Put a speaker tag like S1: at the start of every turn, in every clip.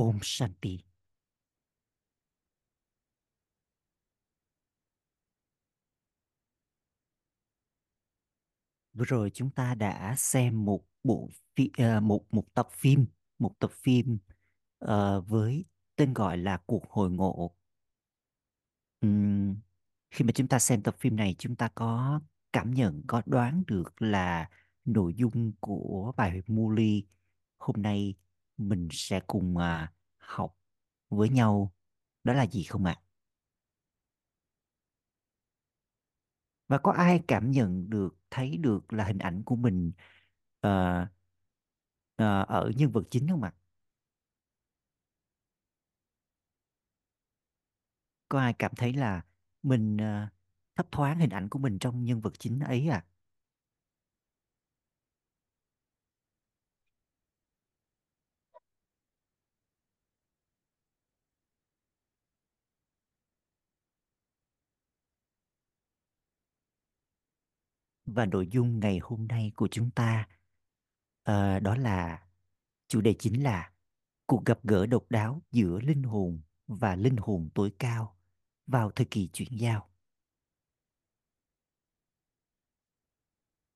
S1: Om Shanti. Vừa rồi chúng ta đã xem một bộ phi, ờ, một một tập phim, một tập phim uh, với tên gọi là Cuộc hồi ngộ. Ừm, khi mà chúng ta xem tập phim này, chúng ta có cảm nhận, có đoán được là nội dung của bài Muli hôm nay mình sẽ cùng à, học với nhau đó là gì không ạ? Và có ai cảm nhận được, thấy được là hình ảnh của mình ờ, ờ, ở nhân vật chính không ạ? Có ai cảm thấy là mình ờ, thấp thoáng hình ảnh của mình trong nhân vật chính ấy à? Và nội dung ngày hôm nay của chúng ta à, đó là chủ đề chính là cuộc gặp gỡ độc đáo giữa linh hồn và linh hồn tối cao vào thời kỳ chuyển giao.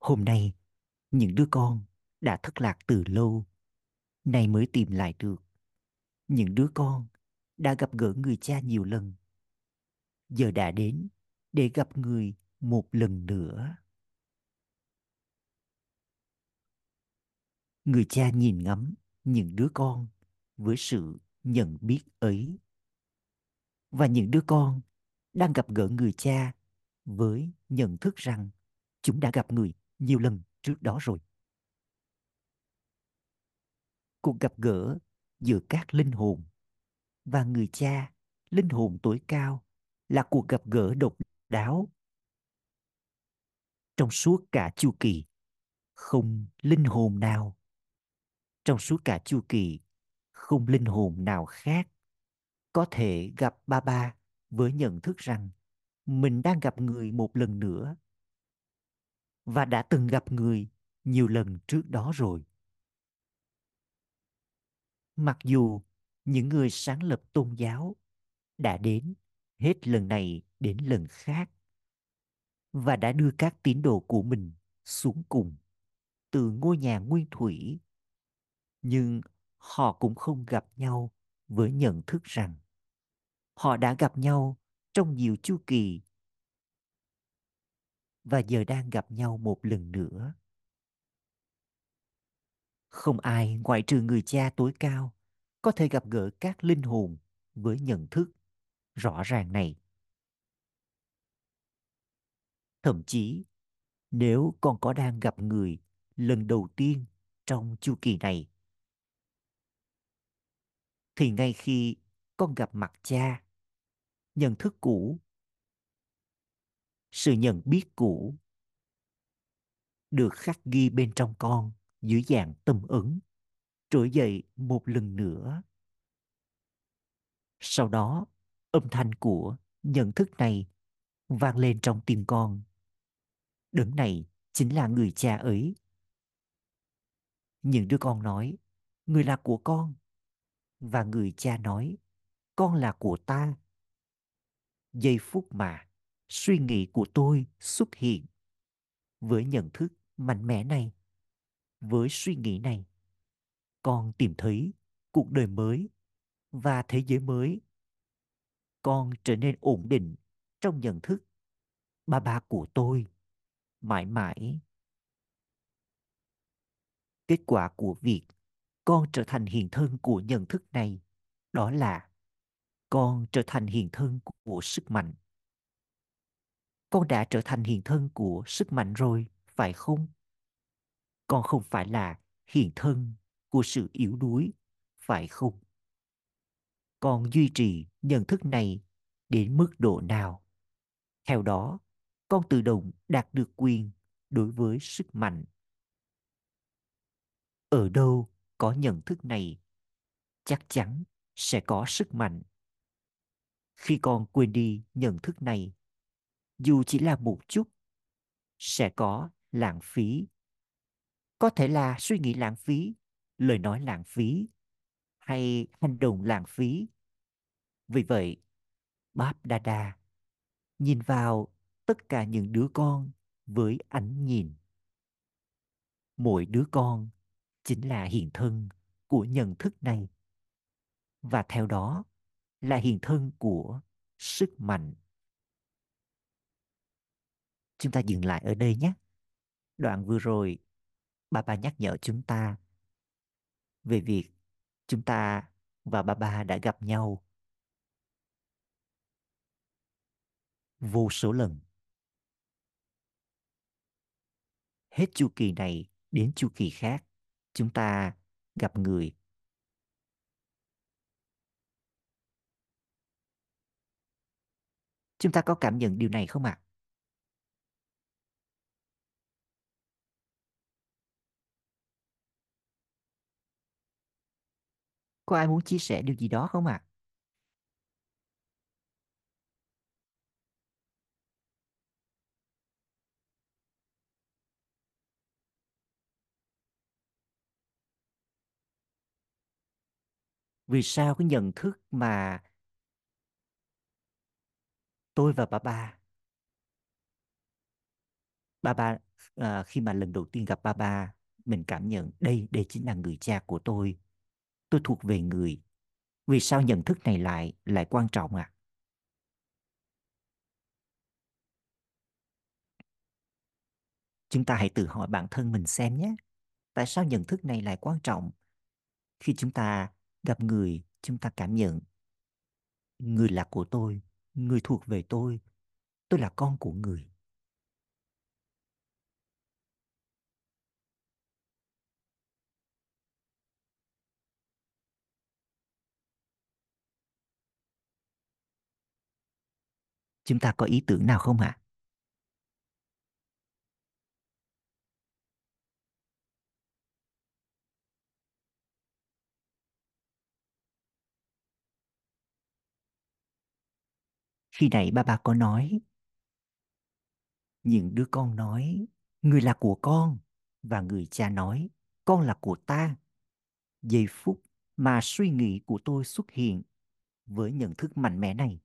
S1: Hôm nay, những đứa con đã thất lạc từ lâu, nay mới tìm lại được. Những đứa con đã gặp gỡ người cha nhiều lần, giờ đã đến để gặp người một lần nữa. Người cha nhìn ngắm những đứa con với sự nhận biết ấy. Và những đứa con đang gặp gỡ người cha với nhận thức rằng chúng đã gặp người nhiều lần trước đó rồi. Cuộc gặp gỡ giữa các linh hồn và người cha, linh hồn tối cao là cuộc gặp gỡ độc đáo. Trong suốt cả chu kỳ, không linh hồn nào. Trong suốt cả chu kỳ, không linh hồn nào khác có thể gặp ba ba với nhận thức rằng mình đang gặp người một lần nữa và đã từng gặp người nhiều lần trước đó rồi. Mặc dù những người sáng lập tôn giáo đã đến hết lần này đến lần khác và đã đưa các tín đồ của mình xuống cùng từ ngôi nhà nguyên thủy nhưng họ cũng không gặp nhau với nhận thức rằng họ đã gặp nhau trong nhiều chu kỳ và giờ đang gặp nhau một lần nữa. Không ai ngoại trừ người cha tối cao có thể gặp gỡ các linh hồn với nhận thức rõ ràng này. Thậm chí, nếu con có đang gặp người lần đầu tiên trong chu kỳ này thì ngay khi con gặp mặt cha, nhận thức cũ, sự nhận biết cũ được khắc ghi bên trong con dưới dạng tâm ứng, trỗi dậy một lần nữa. Sau đó, âm thanh của nhận thức này vang lên trong tim con. Đấng này chính là người cha ấy. Những đứa con nói, người là của con và người cha nói, con là của ta. Giây phút mà suy nghĩ của tôi xuất hiện với nhận thức mạnh mẽ này, với suy nghĩ này, con tìm thấy cuộc đời mới và thế giới mới. Con trở nên ổn định trong nhận thức ba ba của tôi mãi mãi. Kết quả của việc con trở thành hiện thân của nhận thức này. Đó là con trở thành hiện thân của sức mạnh. Con đã trở thành hiện thân của sức mạnh rồi, phải không? Con không phải là hiện thân của sự yếu đuối, phải không? Con duy trì nhận thức này đến mức độ nào? Theo đó, con tự động đạt được quyền đối với sức mạnh. Ở đâu có nhận thức này chắc chắn sẽ có sức mạnh khi con quên đi nhận thức này dù chỉ là một chút sẽ có lãng phí có thể là suy nghĩ lãng phí lời nói lãng phí hay hành động lãng phí. Vì vậy, Báp Đa nhìn vào tất cả những đứa con với ánh nhìn. Mỗi đứa con chính là hiện thân của nhận thức này và theo đó là hiện thân của sức mạnh. Chúng ta dừng lại ở đây nhé. Đoạn vừa rồi, bà ba nhắc nhở chúng ta về việc chúng ta và bà ba đã gặp nhau vô số lần. Hết chu kỳ này đến chu kỳ khác, chúng ta gặp người Chúng ta có cảm nhận điều này không ạ? À? Có ai muốn chia sẻ điều gì đó không ạ? À? Vì sao cái nhận thức mà tôi và bà ba ba ba à, khi mà lần đầu tiên gặp ba ba mình cảm nhận đây đây chính là người cha của tôi. Tôi thuộc về người. Vì sao nhận thức này lại lại quan trọng ạ? À? chúng ta hãy tự hỏi bản thân mình xem nhé. Tại sao nhận thức này lại quan trọng? Khi chúng ta gặp người chúng ta cảm nhận người là của tôi, người thuộc về tôi tôi là con của người chúng ta có ý tưởng nào không ạ à? Khi nãy ba ba có nói. Những đứa con nói, người là của con. Và người cha nói, con là của ta. Giây phút mà suy nghĩ của tôi xuất hiện với nhận thức mạnh mẽ này,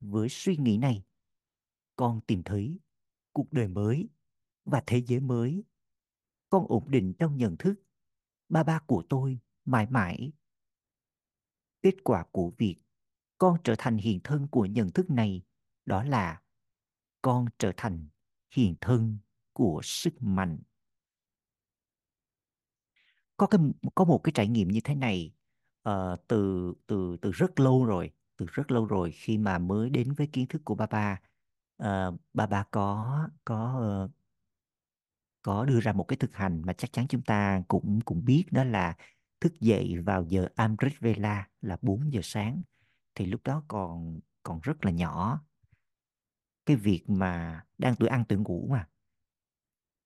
S1: với suy nghĩ này, con tìm thấy cuộc đời mới và thế giới mới. Con ổn định trong nhận thức ba ba của tôi mãi mãi. Kết quả của việc con trở thành hiện thân của nhận thức này đó là con trở thành hiện thân của sức mạnh. Có cái có một cái trải nghiệm như thế này uh, từ từ từ rất lâu rồi từ rất lâu rồi khi mà mới đến với kiến thức của ba ba uh, ba ba có có uh, có đưa ra một cái thực hành mà chắc chắn chúng ta cũng cũng biết đó là thức dậy vào giờ Amrit Vela là 4 giờ sáng thì lúc đó còn còn rất là nhỏ. Cái việc mà đang tuổi ăn tuổi ngủ mà.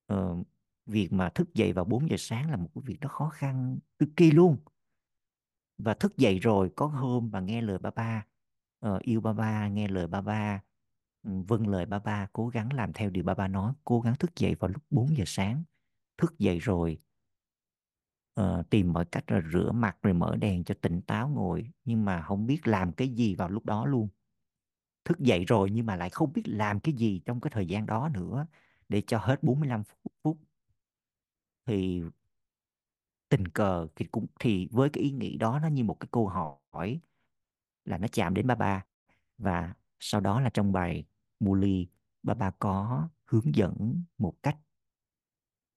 S1: Ờ, việc mà thức dậy vào 4 giờ sáng là một cái việc đó khó khăn cực kỳ luôn. Và thức dậy rồi có hôm mà nghe lời ba ba ờ, yêu ba ba nghe lời ba ba vâng lời ba ba cố gắng làm theo điều ba ba nói cố gắng thức dậy vào lúc 4 giờ sáng. Thức dậy rồi uh, tìm mọi cách là rửa mặt rồi mở đèn cho tỉnh táo ngồi nhưng mà không biết làm cái gì vào lúc đó luôn. Thức dậy rồi nhưng mà lại không biết làm cái gì trong cái thời gian đó nữa để cho hết 45 phút. Thì tình cờ thì cũng thì với cái ý nghĩ đó nó như một cái câu hỏi là nó chạm đến ba ba. Và sau đó là trong bài Muli ba ba có hướng dẫn một cách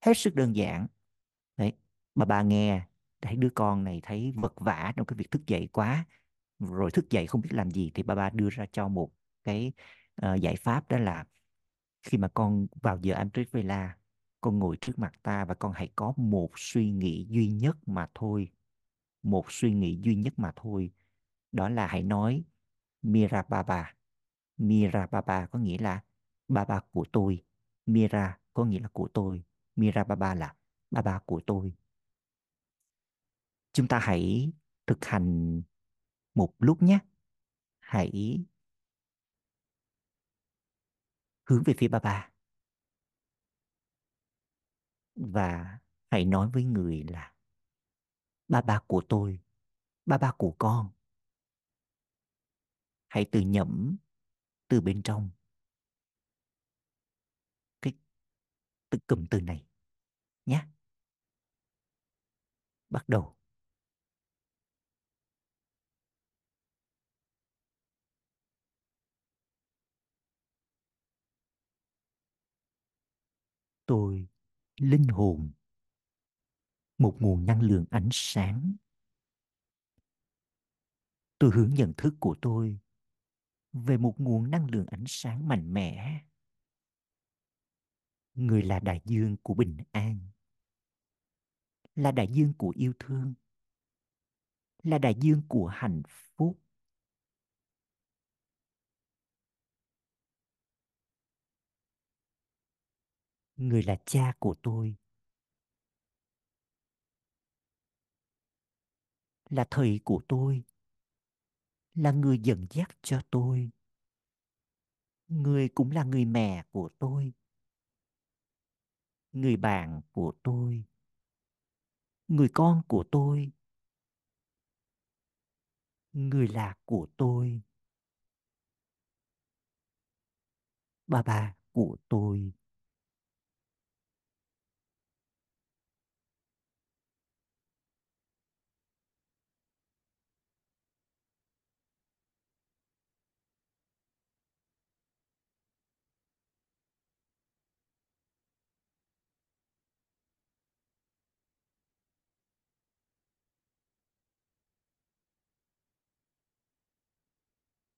S1: hết sức đơn giản. Đấy bà bà nghe thấy đứa con này thấy vật vã trong cái việc thức dậy quá. Rồi thức dậy không biết làm gì thì bà ba đưa ra cho một cái uh, giải pháp đó là khi mà con vào giờ Amrit Vela con ngồi trước mặt ta và con hãy có một suy nghĩ duy nhất mà thôi. Một suy nghĩ duy nhất mà thôi. Đó là hãy nói Mira Baba Mira Baba có nghĩa là Baba của tôi. Mira có nghĩa là của tôi. Mira Baba là Baba của tôi chúng ta hãy thực hành một lúc nhé. Hãy hướng về phía ba ba. Và hãy nói với người là, ba ba của tôi, ba ba của con. Hãy tự nhẩm từ bên trong cái từ cụm từ này nhé. Bắt đầu tôi linh hồn. Một nguồn năng lượng ánh sáng. Tôi hướng nhận thức của tôi về một nguồn năng lượng ánh sáng mạnh mẽ. Người là đại dương của bình an, là đại dương của yêu thương, là đại dương của hạnh phúc. Người là cha của tôi. Là thầy của tôi. Là người dẫn dắt cho tôi. Người cũng là người mẹ của tôi. Người bạn của tôi. Người con của tôi. Người là của tôi. Bà bà của tôi.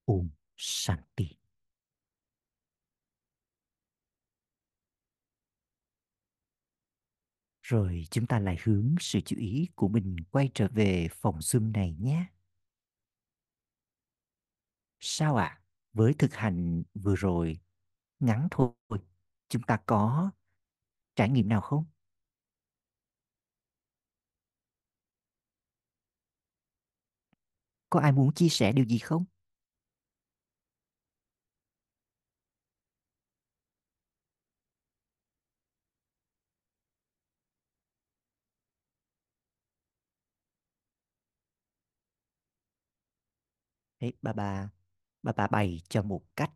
S1: Om Shanti. Rồi chúng ta lại hướng sự chú ý của mình quay trở về phòng Zoom này nhé. Sao ạ? À? Với thực hành vừa rồi, ngắn thôi, chúng ta có trải nghiệm nào không? Có ai muốn chia sẻ điều gì không? Đấy, bà bà, bà bà bày cho một cách.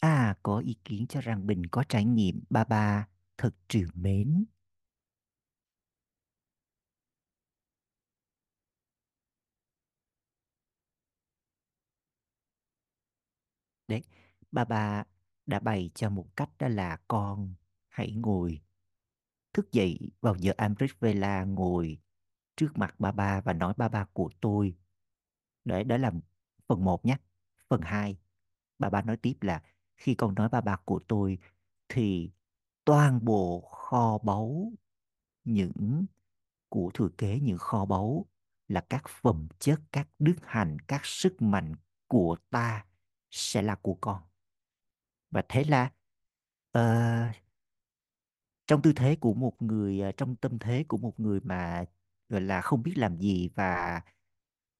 S1: À, có ý kiến cho rằng mình có trải nghiệm bà bà thật trìu mến. Đấy, bà bà đã bày cho một cách đó là con hãy ngồi thức dậy vào giờ Amrit Vela ngồi trước mặt ba ba và nói ba ba của tôi. Đấy, đó là phần 1 nhé. Phần 2, ba ba nói tiếp là khi con nói ba ba của tôi thì toàn bộ kho báu những của thừa kế những kho báu là các phẩm chất, các đức hạnh, các sức mạnh của ta sẽ là của con. Và thế là uh, trong tư thế của một người ờ, trong tâm thế của một người mà gọi là không biết làm gì và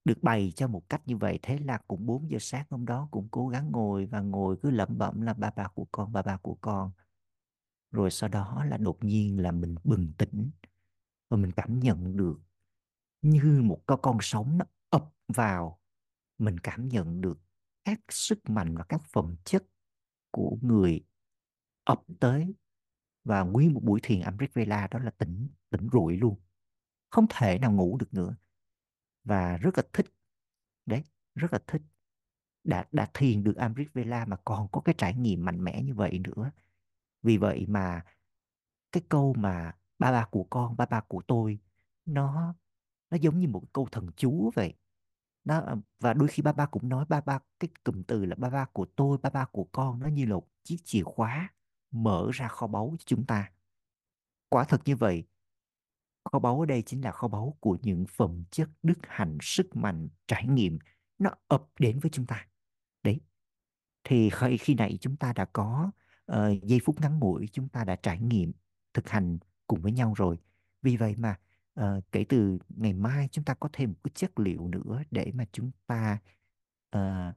S1: được bày cho một cách như vậy, thế là cũng 4 giờ sáng hôm đó cũng cố gắng ngồi và ngồi cứ lẩm bẩm là ba ba của con, ba ba của con. Rồi sau đó là đột nhiên là mình bừng tỉnh và mình cảm nhận được như một cái con sóng nó ập vào. Mình cảm nhận được các sức mạnh và các phẩm chất của người ập tới và nguyên một buổi thiền Amrit Vela đó là tỉnh tỉnh rụi luôn không thể nào ngủ được nữa. Và rất là thích, đấy, rất là thích. Đã đã thiền được Amrit Vela mà còn có cái trải nghiệm mạnh mẽ như vậy nữa. Vì vậy mà cái câu mà ba ba của con, ba ba của tôi, nó nó giống như một câu thần chú vậy. Nó, và đôi khi ba ba cũng nói, ba ba, cái cụm từ là ba ba của tôi, ba ba của con, nó như là một chiếc chìa khóa mở ra kho báu cho chúng ta. Quả thật như vậy kho báu ở đây chính là kho báu của những phẩm chất đức hạnh sức mạnh trải nghiệm. Nó ập đến với chúng ta. Đấy. Thì khi, khi nãy chúng ta đã có uh, giây phút ngắn ngủi chúng ta đã trải nghiệm thực hành cùng với nhau rồi. Vì vậy mà uh, kể từ ngày mai chúng ta có thêm một cái chất liệu nữa để mà chúng ta uh,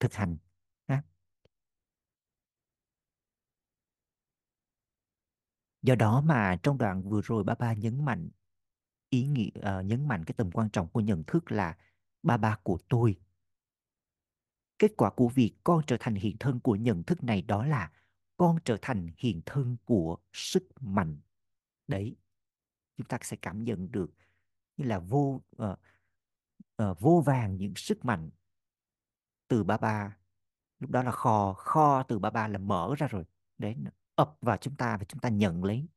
S1: thực hành ha do đó mà trong đoạn vừa rồi ba ba nhấn mạnh ý nghĩa uh, ờ, nhấn mạnh cái tầm quan trọng của nhận thức là ba ba của tôi. Kết quả của việc con trở thành hiện thân của nhận thức này đó là con trở thành hiện thân của sức mạnh. Đấy chúng ta sẽ cảm nhận được như là vô uh, uh, vô vàng những sức mạnh từ ba ba. Lúc đó là kho kho từ ba ba là mở ra rồi. Đấy ập vào chúng ta và chúng ta nhận lấy.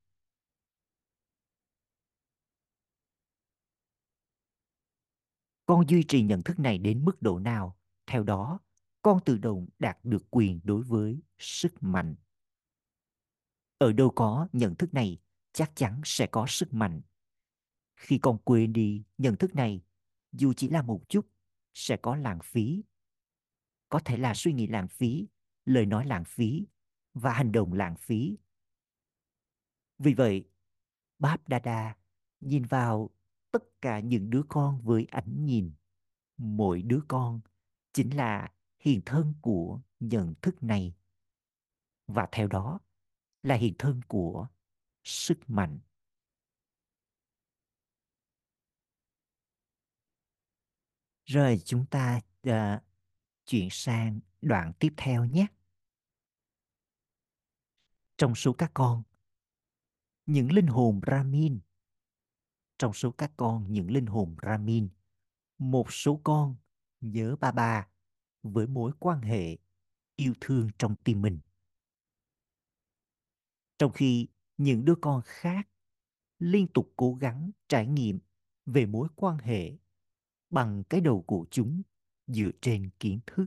S1: Con duy trì nhận thức này đến mức độ nào? Theo đó, con tự động đạt được quyền đối với sức mạnh. Ở đâu có nhận thức này, chắc chắn sẽ có sức mạnh. Khi con quên đi nhận thức này, dù chỉ là một chút, sẽ có lãng phí. Có thể là suy nghĩ lãng phí, lời nói lãng phí và hành động lãng phí. Vì vậy báp đa nhìn vào tất cả những đứa con với ánh nhìn. Mỗi đứa con chính là hiện thân của nhận thức này. Và theo đó là hiện thân của sức mạnh. Rồi chúng ta uh, chuyển sang đoạn tiếp theo nhé trong số các con. Những linh hồn Brahmin trong số các con, những linh hồn Brahmin một số con nhớ ba ba với mối quan hệ yêu thương trong tim mình. Trong khi những đứa con khác liên tục cố gắng trải nghiệm về mối quan hệ bằng cái đầu của chúng dựa trên kiến thức.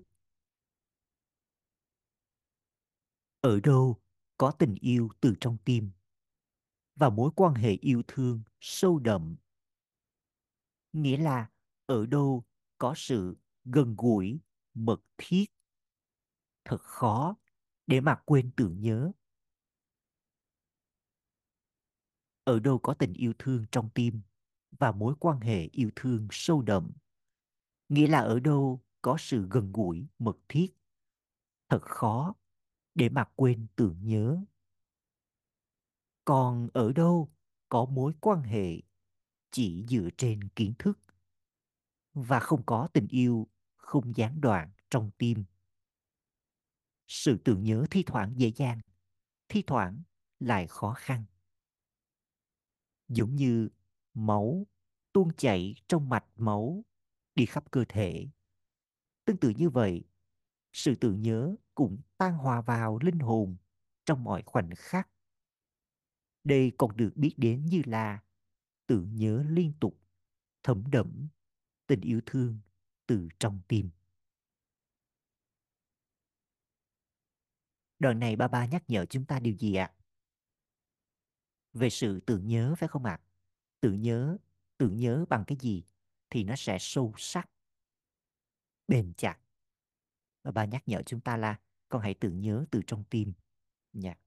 S1: Ở đâu có tình yêu từ trong tim. Và mối quan hệ yêu thương sâu đậm. Nghĩa là ở đâu có sự gần gũi, mật thiết. Thật khó để mà quên tưởng nhớ. Ở đâu có tình yêu thương trong tim và mối quan hệ yêu thương sâu đậm. Nghĩa là ở đâu có sự gần gũi, mật thiết. Thật khó để mà quên tưởng nhớ. Còn ở đâu có mối quan hệ chỉ dựa trên kiến thức? Và không có tình yêu, không gián đoạn trong tim. Sự tưởng nhớ thi thoảng dễ dàng, thi thoảng lại khó khăn. Giống như máu tuôn chảy trong mạch máu đi khắp cơ thể. Tương tự như vậy, sự tưởng nhớ cũng tan hòa vào linh hồn trong mọi khoảnh khắc. Đây còn được biết đến như là tưởng nhớ liên tục, thấm đẫm tình yêu thương từ trong tim. Đoạn này ba ba nhắc nhở chúng ta điều gì ạ? Về sự tưởng nhớ phải không ạ? Tưởng nhớ tưởng nhớ bằng cái gì thì nó sẽ sâu sắc, bền chặt. Và ba nhắc nhở chúng ta là con hãy tự nhớ từ trong tim nha yeah.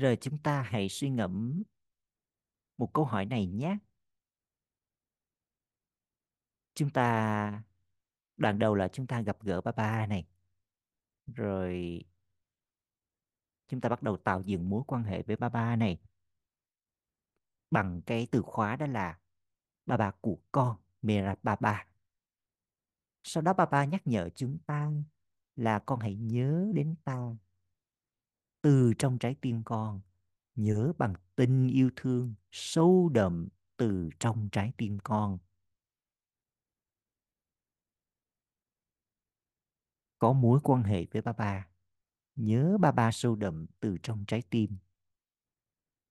S1: Rồi chúng ta hãy suy ngẫm một câu hỏi này nhé. Chúng ta đoạn đầu là chúng ta gặp gỡ ba ba này. Rồi chúng ta bắt đầu tạo dựng mối quan hệ với ba ba này bằng cái từ khóa đó là ba ba của con, Mera ba ba. Sau đó ba ba nhắc nhở chúng ta là con hãy nhớ đến ta từ trong trái tim con nhớ bằng tình yêu thương sâu đậm từ trong trái tim con có mối quan hệ với ba ba. Nhớ ba ba sâu đậm từ trong trái tim.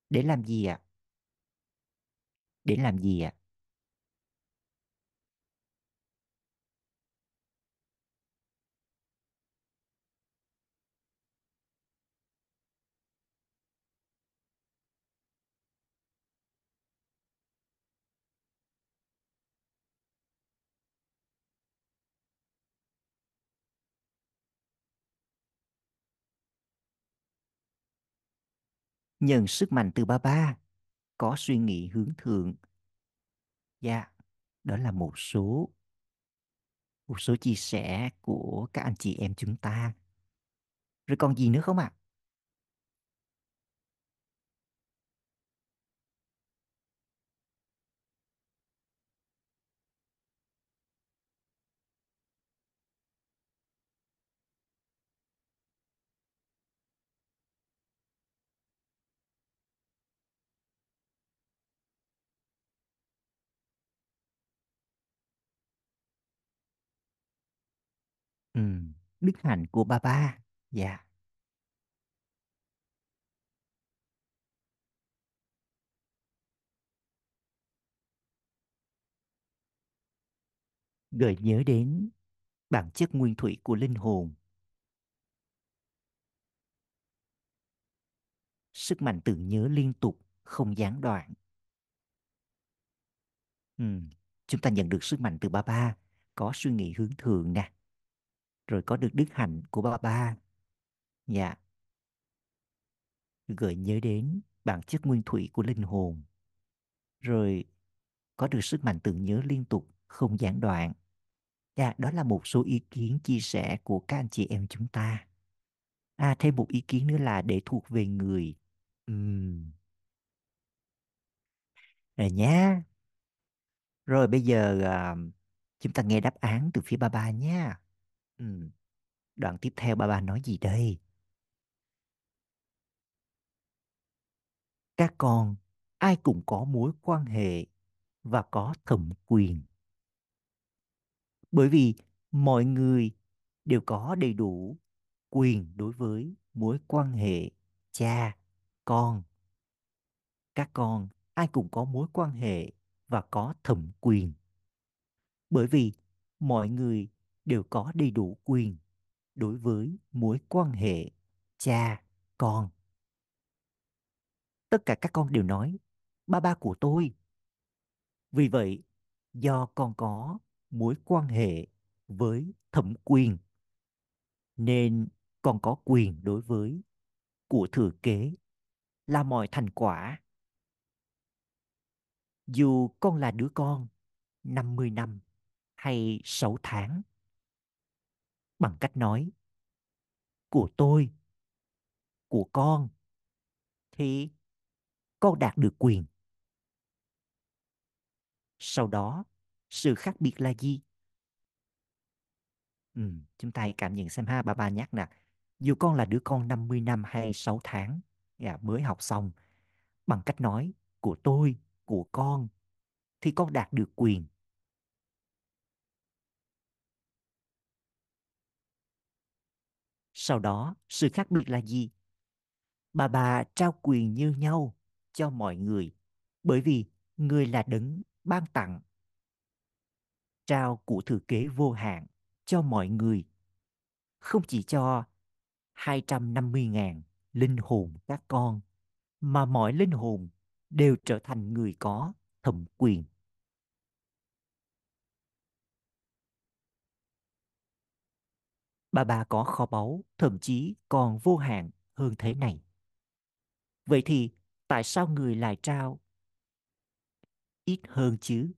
S1: Để làm gì ạ? Để làm gì ạ? Nhận sức mạnh từ ba ba, có suy nghĩ hướng thượng. Dạ, đó là một số một số chia sẻ của các anh chị em chúng ta. Rồi còn gì nữa không ạ? À? Ừ, đức hạnh của ba ba. Dạ. Gợi nhớ đến bản chất nguyên thủy của linh hồn. Sức mạnh tưởng nhớ liên tục, không gián đoạn. Ừ. Chúng ta nhận được sức mạnh từ ba ba, có suy nghĩ hướng thượng nè, rồi có được đức hạnh của ba ba. Dạ. Gợi nhớ đến bản chất nguyên thủy của linh hồn. Rồi có được sức mạnh tưởng nhớ liên tục, không gián đoạn. Dạ, đó là một số ý kiến chia sẻ của các anh chị em chúng ta. À, thêm một ý kiến nữa là để thuộc về người. Uhm. Rồi nhé. Rồi bây giờ uh, chúng ta nghe đáp án từ phía ba ba nhé. Đoạn tiếp theo ba ba nói gì đây? Các con ai cũng có mối quan hệ và có thẩm quyền. Bởi vì mọi người đều có đầy đủ quyền đối với mối quan hệ cha, con. Các con ai cũng có mối quan hệ và có thẩm quyền. Bởi vì mọi người đều có đầy đủ quyền đối với mối quan hệ cha, con. Tất cả các con đều nói, ba ba của tôi. Vì vậy, do con có mối quan hệ với thẩm quyền, nên con có quyền đối với của thừa kế là mọi thành quả. Dù con là đứa con 50 năm hay 6 tháng. Bằng cách nói của tôi, của con thì con đạt được quyền. Sau đó, sự khác biệt là gì? Ừ, chúng ta hãy cảm nhận xem ha, ba ba nhắc nè. Dù con là đứa con 50 năm hay 6 tháng, dạ, mới học xong, bằng cách nói của tôi, của con, thì con đạt được quyền. Sau đó, sự khác biệt là gì? Bà bà trao quyền như nhau cho mọi người, bởi vì người là đấng ban tặng. Trao của thừa kế vô hạn cho mọi người, không chỉ cho 250.000 linh hồn các con, mà mọi linh hồn đều trở thành người có thẩm quyền. Bà bà có kho báu, thậm chí còn vô hạn hơn thế này. Vậy thì tại sao người lại trao ít hơn chứ?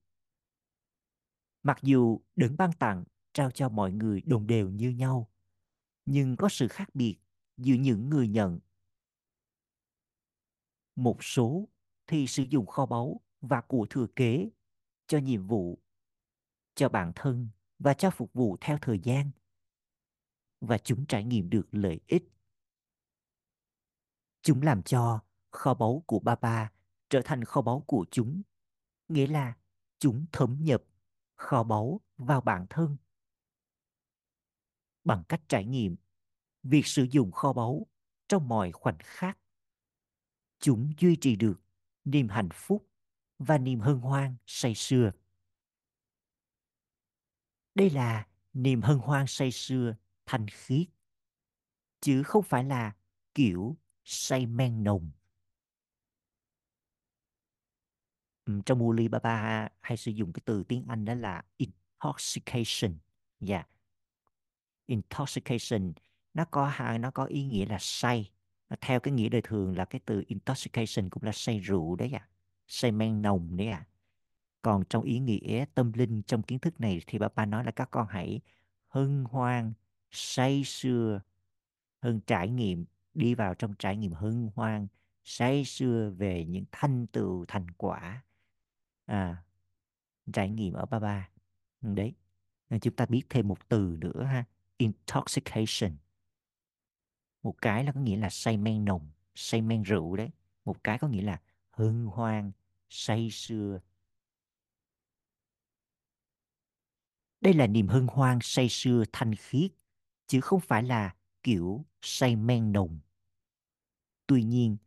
S1: Mặc dù đấng ban tặng trao cho mọi người đồng đều như nhau, nhưng có sự khác biệt giữa những người nhận. Một số thì sử dụng kho báu và của thừa kế cho nhiệm vụ, cho bản thân và cho phục vụ theo thời gian. Và chúng trải nghiệm được lợi ích. Chúng làm cho kho báu của ba ba trở thành kho báu của chúng. Nghĩa là chúng thấm nhập kho báu vào bản thân. Bằng cách trải nghiệm việc sử dụng kho báu trong mọi khoảnh khắc. Chúng duy trì được niềm hạnh phúc và niềm hân hoan say sưa. Đây là niềm hân hoan say sưa thanh khiết, chứ không phải là kiểu say men nồng. Trong Muli Baba hay sử dụng cái từ tiếng Anh đó là intoxication. Yeah. Intoxication nó có hai nó có ý nghĩa là say theo cái nghĩa đời thường là cái từ intoxication cũng là say rượu đấy à say men nồng đấy à còn trong ý nghĩa tâm linh trong kiến thức này thì bà ba nói là các con hãy hân hoan say sưa hơn trải nghiệm, đi vào trong trải nghiệm hân hoan. Say sưa về những thanh tựu, thành quả à trải nghiệm ở ba ba. Ừ, đấy. Nên chúng ta biết thêm một từ nữa ha, intoxication. Một cái là có nghĩa là say men nồng, say men rượu đấy. Một cái có nghĩa là hân hoan, say sưa. Đây là niềm hân hoan, say sưa, thanh khiết chứ không phải là, kiểu, say men nồng. Tuy nhiên,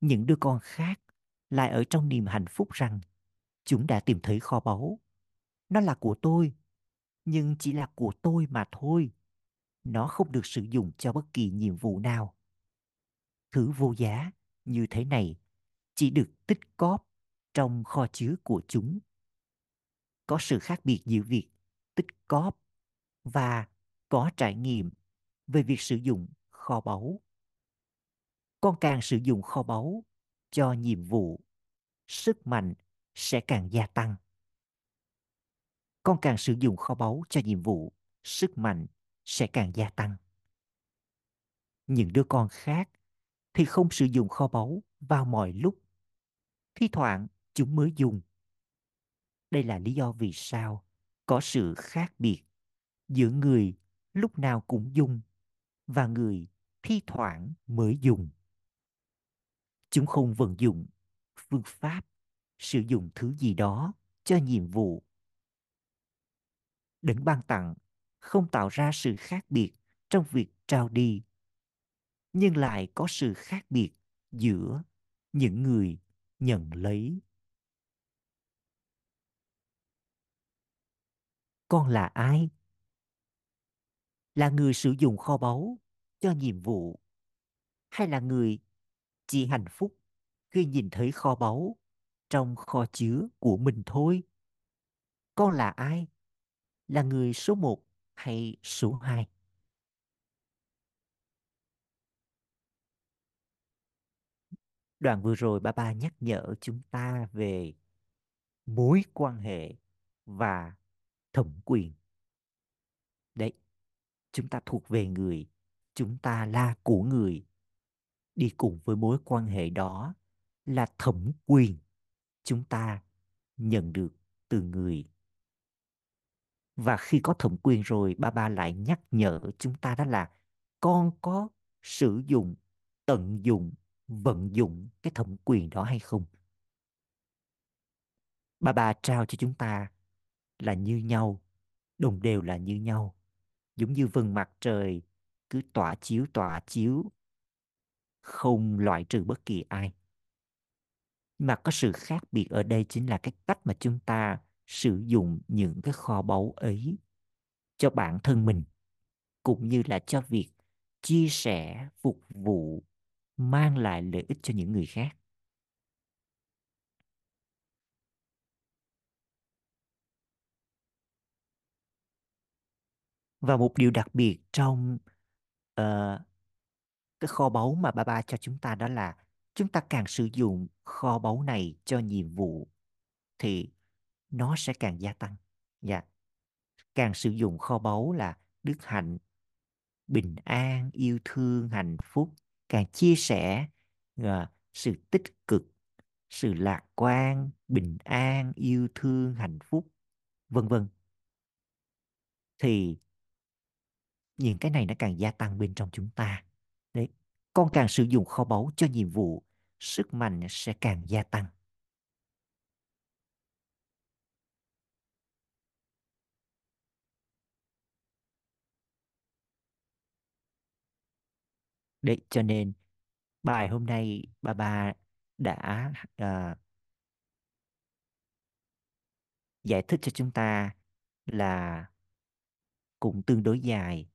S1: những đứa con khác lại ở trong niềm hạnh phúc rằng, chúng đã tìm thấy kho báu. Nó là của tôi, nhưng chỉ là của tôi mà thôi. Nó không được sử dụng cho bất kỳ nhiệm vụ nào. Thứ vô giá như thế này chỉ được tích cóp trong kho chứa của chúng. Có sự khác biệt giữa việc tích cóp và có trải nghiệm về việc sử dụng kho báu. Con càng sử dụng kho báu cho nhiệm vụ, sức mạnh sẽ càng gia tăng. Con càng sử dụng kho báu cho nhiệm vụ, sức mạnh sẽ càng gia tăng. Những đứa con khác thì không sử dụng kho báu vào mọi lúc. Thi thoảng chúng mới dùng. Đây là lý do vì sao có sự khác biệt giữa người lúc nào cũng dùng và người thi thoảng mới dùng. Chúng không vận dụng phương pháp sử dụng thứ gì đó cho nhiệm vụ. Đấng ban tặng không tạo ra sự khác biệt trong việc trao đi, nhưng lại có sự khác biệt giữa những người nhận lấy. Con là ai? Là người sử dụng kho báu cho nhiệm vụ, hay là người chỉ hạnh phúc khi nhìn thấy kho báu trong kho chứa của mình thôi? Con là ai? Là người số một hay số hai? Đoạn vừa rồi ba ba nhắc nhở chúng ta về mối quan hệ và thẩm quyền chúng ta thuộc về người, chúng ta là của người. Đi cùng với mối quan hệ đó là thẩm quyền chúng ta nhận được từ người. Và khi có thẩm quyền rồi, ba ba lại nhắc nhở chúng ta đó là con có sử dụng, tận dụng, vận dụng cái thẩm quyền đó hay không? Ba ba trao cho chúng ta là như nhau, đồng đều là như nhau giống như vầng mặt trời, cứ tỏa chiếu tỏa chiếu. Không loại trừ bất kỳ ai. Mà có sự khác biệt ở đây chính là cái cách mà chúng ta sử dụng những cái kho báu ấy cho bản thân mình, cũng như là cho việc chia sẻ, phục vụ, mang lại lợi ích cho những người khác. Và một điều đặc biệt trong uh, cái kho báu mà ba ba cho chúng ta đó là chúng ta càng sử dụng kho báu này cho nhiệm vụ thì nó sẽ càng gia tăng. Dạ. Càng sử dụng kho báu là đức hạnh bình an yêu thương hạnh phúc càng chia sẻ uh, sự tích cực sự lạc quan bình an yêu thương hạnh phúc vân vân. Thì những cái này nó càng gia tăng bên trong chúng ta. Đấy con càng sử dụng kho báu cho nhiệm vụ sức mạnh sẽ càng gia tăng. Đấy cho nên bài hôm nay bà ba đã uh, giải thích cho chúng ta là cũng tương đối dài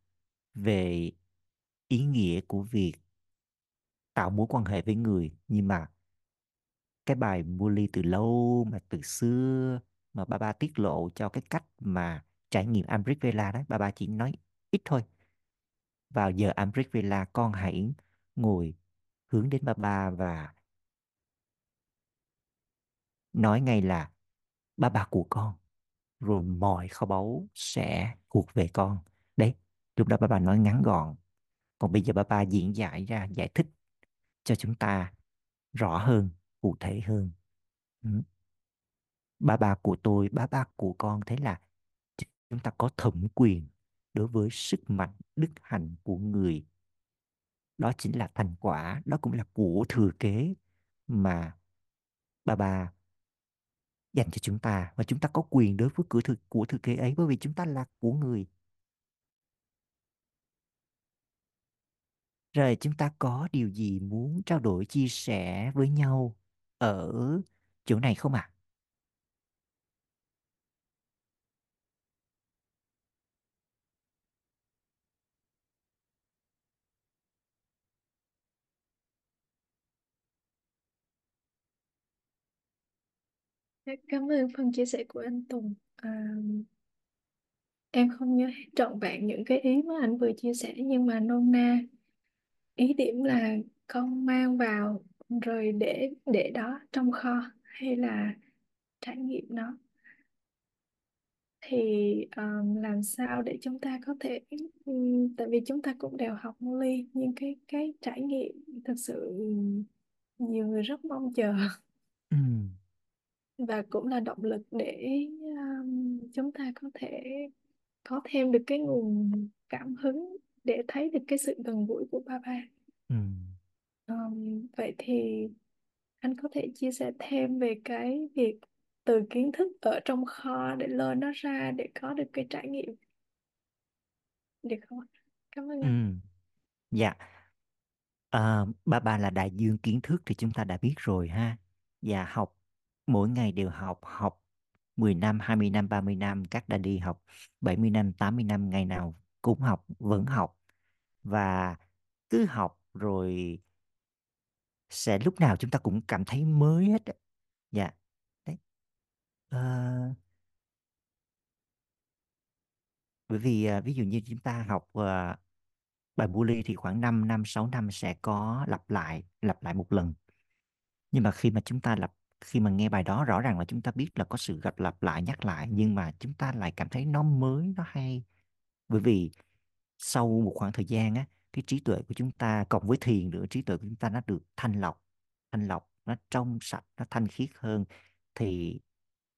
S1: về ý nghĩa của việc tạo mối quan hệ với người. Nhưng mà cái bài mua ly từ lâu mà từ xưa, mà ba ba tiết lộ cho cái cách mà trải nghiệm Amrit Vela đấy ba ba chỉ nói ít thôi. Vào giờ Amrit Vela, con hãy ngồi hướng đến ba ba và nói ngay là ba ba của con, rồi mọi kho báu sẽ thuộc về con. Đấy lúc đó ba ba nói ngắn gọn còn bây giờ ba ba diễn giải ra giải thích cho chúng ta rõ hơn cụ thể hơn. Ừ. ba bà của tôi ba ba của con thế là chúng ta có thẩm quyền đối với sức mạnh đức hạnh của người. Đó chính là thành quả đó cũng là của thừa kế mà ba ba dành cho chúng ta. Và chúng ta có quyền đối với cửa thừa, của thừa kế ấy bởi vì chúng ta là của người. Rồi chúng ta có điều gì muốn trao đổi chia sẻ với nhau ở chỗ này không ạ à?
S2: Cảm ơn phần chia sẻ của anh Tùng. À, em không nhớ trọn vẹn những cái ý mà anh vừa chia sẻ nhưng mà nôm na ý điểm là con mang vào rồi để để đó trong kho hay là trải nghiệm nó thì um, làm sao để chúng ta có thể um, tại vì chúng ta cũng đều học ly nhưng cái cái trải nghiệm thực sự nhiều người rất mong chờ
S1: ừ.
S2: và cũng là động lực để um, chúng ta có thể có thêm được cái nguồn cảm hứng để thấy được cái sự gần gũi của ba ba.
S1: Ừ.
S2: Um, vậy thì anh có thể chia sẻ thêm về cái việc từ kiến thức ở trong kho để lôi nó ra để có được cái trải nghiệm được không ạ? Cảm ơn
S1: Ừ.
S2: anh.
S1: Dạ, à, ba ba là đại dương kiến thức thì chúng ta đã biết rồi ha. Và học mỗi ngày đều học, học 10 năm, 20 năm, 30 năm, các đã đi học 70 năm, 80 năm, ngày nào cũng học, vẫn học. Và cứ học rồi sẽ lúc nào chúng ta cũng cảm thấy mới hết. Dạ, đấy. Ờ, bởi vì à, ví dụ như chúng ta học à, bài bully thì khoảng 5 năm, 6 năm sẽ có lặp lại, lặp lại một lần. Nhưng mà khi mà chúng ta lặp khi mà nghe bài đó rõ ràng là chúng ta biết là có sự gặp lặp lại nhắc lại nhưng mà chúng ta lại cảm thấy nó mới, nó hay. Bởi vì sau một khoảng thời gian á, cái trí tuệ của chúng ta cộng với thiền nữa, trí tuệ của chúng ta nó được thanh lọc, thanh lọc, nó trong sạch, nó thanh khiết hơn thì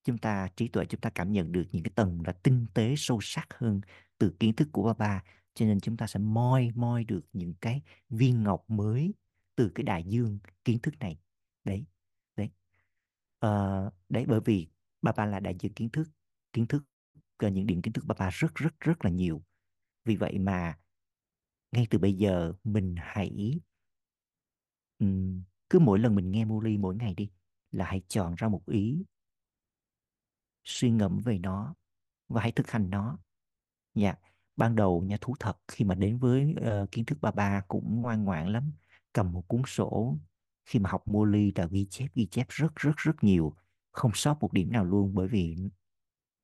S1: chúng ta trí tuệ chúng ta cảm nhận được những cái tầng là tinh tế sâu sắc hơn từ kiến thức của ba ba cho nên chúng ta sẽ moi moi được những cái viên ngọc mới từ cái đại dương kiến thức này. Đấy đấy. À, đấy bởi vì ba ba là đại dương kiến thức kiến thức những điểm kiến thức ba ba rất rất rất là nhiều vì vậy mà ngay từ bây giờ mình hãy um, cứ mỗi lần mình nghe Muli mỗi ngày đi là hãy chọn ra một ý suy ngẫm về nó và hãy thực hành nó Dạ, ban đầu nha thú thật khi mà đến với uh, kiến thức ba ba cũng ngoan ngoãn lắm. Cầm một cuốn sổ khi mà học mô ly là ghi chép ghi chép rất rất rất nhiều, không sót một điểm nào luôn bởi vì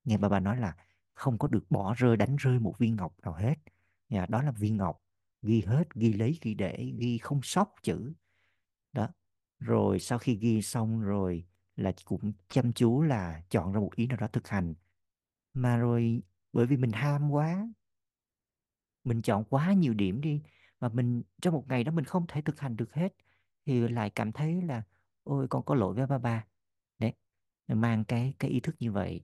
S1: nghe ba ba nói là không có được bỏ rơi đánh rơi một viên ngọc nào hết. nhà đó là viên ngọc ghi hết, ghi lấy ghi để, ghi không sót chữ. Đó. Rồi sau khi ghi xong rồi là cũng chăm chú là chọn ra một ý nào đó thực hành. Mà rồi bởi vì mình ham quá mình chọn quá nhiều điểm đi mà mình trong một ngày đó mình không thể thực hành được hết thì lại cảm thấy là ôi con có lỗi với ba ba đấy mang cái cái ý thức như vậy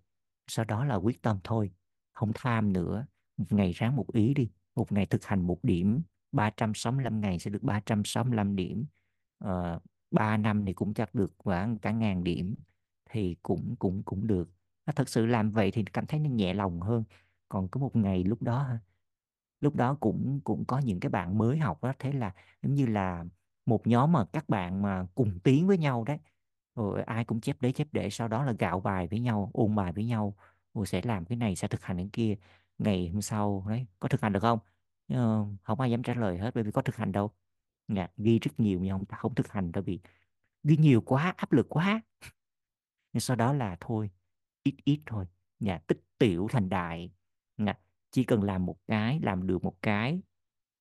S1: sau đó là quyết tâm thôi không tham nữa. Một ngày ráng một ý đi. Một ngày thực hành một điểm 365 ngày sẽ được 365 điểm. Ờ, uh, 3 năm thì cũng chắc được khoảng cả ngàn điểm thì cũng cũng cũng được. Nó thật sự làm vậy thì cảm thấy nó nhẹ lòng hơn. Còn có một ngày lúc đó lúc đó cũng cũng có những cái bạn mới học đó thế là giống như là một nhóm mà các bạn mà cùng tiến với nhau đấy. Rồi ai cũng chép đấy chép để sau đó là gạo bài với nhau ôn bài với nhau rồi sẽ làm cái này sẽ thực hành cái kia ngày hôm sau. Đấy có thực hành được không? Ờ, không ai dám trả lời hết bởi vì có thực hành đâu. Nhà ghi rất nhiều nhưng không không thực hành tại vì ghi nhiều quá áp lực quá. Nhưng sau đó là thôi ít ít thôi. Nhà tích tiểu thành đại. Nhà chỉ cần làm một cái làm được một cái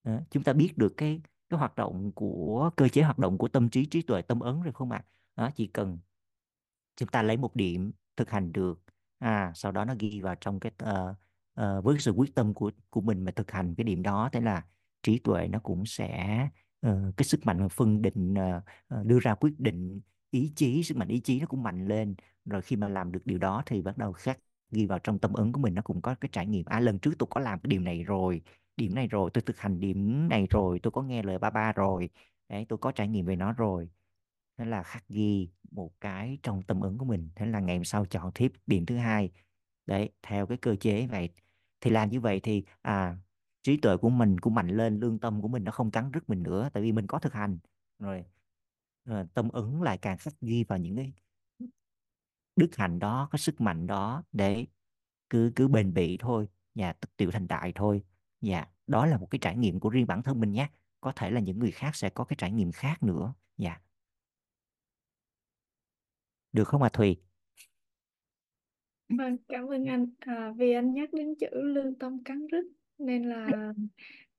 S1: đó. chúng ta biết được cái cái hoạt động của cơ chế hoạt động của tâm trí trí tuệ tâm ấn rồi không ạ? Đó chỉ cần chúng ta lấy một điểm thực hành được à sau đó nó ghi vào trong cái uh, uh, với sự quyết tâm của của mình mà thực hành cái điểm đó thế là trí tuệ nó cũng sẽ uh, cái sức mạnh phân định uh, đưa ra quyết định ý chí sức mạnh ý chí nó cũng mạnh lên. Rồi khi mà làm được điều đó thì bắt đầu khác ghi vào trong tâm ứng của mình nó cũng có cái trải nghiệm à lần trước tôi có làm cái điều này rồi điểm này rồi tôi thực hành điểm này rồi tôi có nghe lời ba ba rồi. Đấy tôi có trải nghiệm về nó rồi thế là khắc ghi một cái trong tâm ứng của mình. Thế là ngày hôm sau chọn tiếp điểm thứ hai. Đấy theo cái cơ chế vậy. Thì làm như vậy thì à trí tuệ của mình cũng mạnh lên lương tâm của mình nó không cắn rứt mình nữa tại vì mình có thực hành. Rồi, ờ, à, tâm ứng lại càng khắc ghi vào những cái đức hạnh đó cái sức mạnh đó. Để cứ cứ bền bỉ thôi nhà và tiểu thành đại thôi. Dạ đó là một cái trải nghiệm của riêng bản thân mình nhé. Có thể là những người khác sẽ có cái trải nghiệm khác nữa. Dạ được không ạ Thùy
S2: Vâng, cảm ơn anh. À, vì anh nhắc đến chữ lương tâm cắn rứt nên là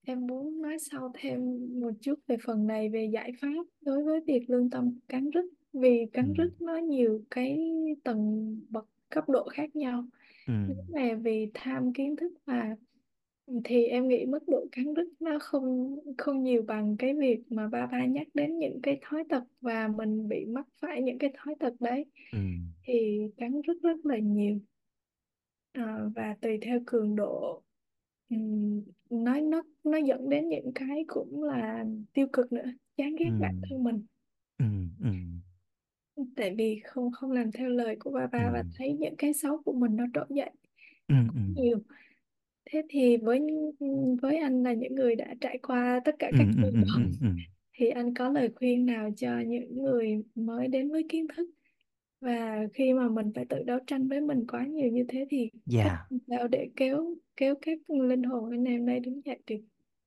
S2: em muốn nói sau thêm một chút về phần này về giải pháp đối với việc lương tâm cắn rứt. Vì
S1: ừ
S2: cắn rứt nó nhiều cái tầng bậc cấp độ khác nhau.
S1: ừ
S2: Nếu mà vì tham kiến thức mà thì em nghĩ mức độ cắn rứt nó không không nhiều bằng cái việc mà ba ba nhắc đến những cái thói tật và mình bị mắc phải những cái thói tật đấy.
S1: Ừ.
S2: Thì cắn rứt rất là nhiều. Ờ, và tùy theo cường độ ừm, nói nó nó dẫn đến những cái cũng là tiêu cực nữa chán ghét
S1: ừ.
S2: bản thân mình.
S1: Ừ ừ.
S2: Tại vì không không làm theo lời của ba
S1: ừ.
S2: ba và thấy những cái xấu của mình nó trỗi dậy
S1: ừ ừ.
S2: nhiều thế thì với với anh là những người đã trải qua tất cả
S1: ừ
S2: các
S1: ừ
S2: giai
S1: ừ ừ ừ.
S2: Thì anh có lời khuyên nào cho những người mới đến với kiến thức? Và khi mà mình phải tự đấu tranh với mình quá nhiều như thế thì cách
S1: dạ
S2: nào để kéo kéo các linh hồn anh em đây đứng dậy được?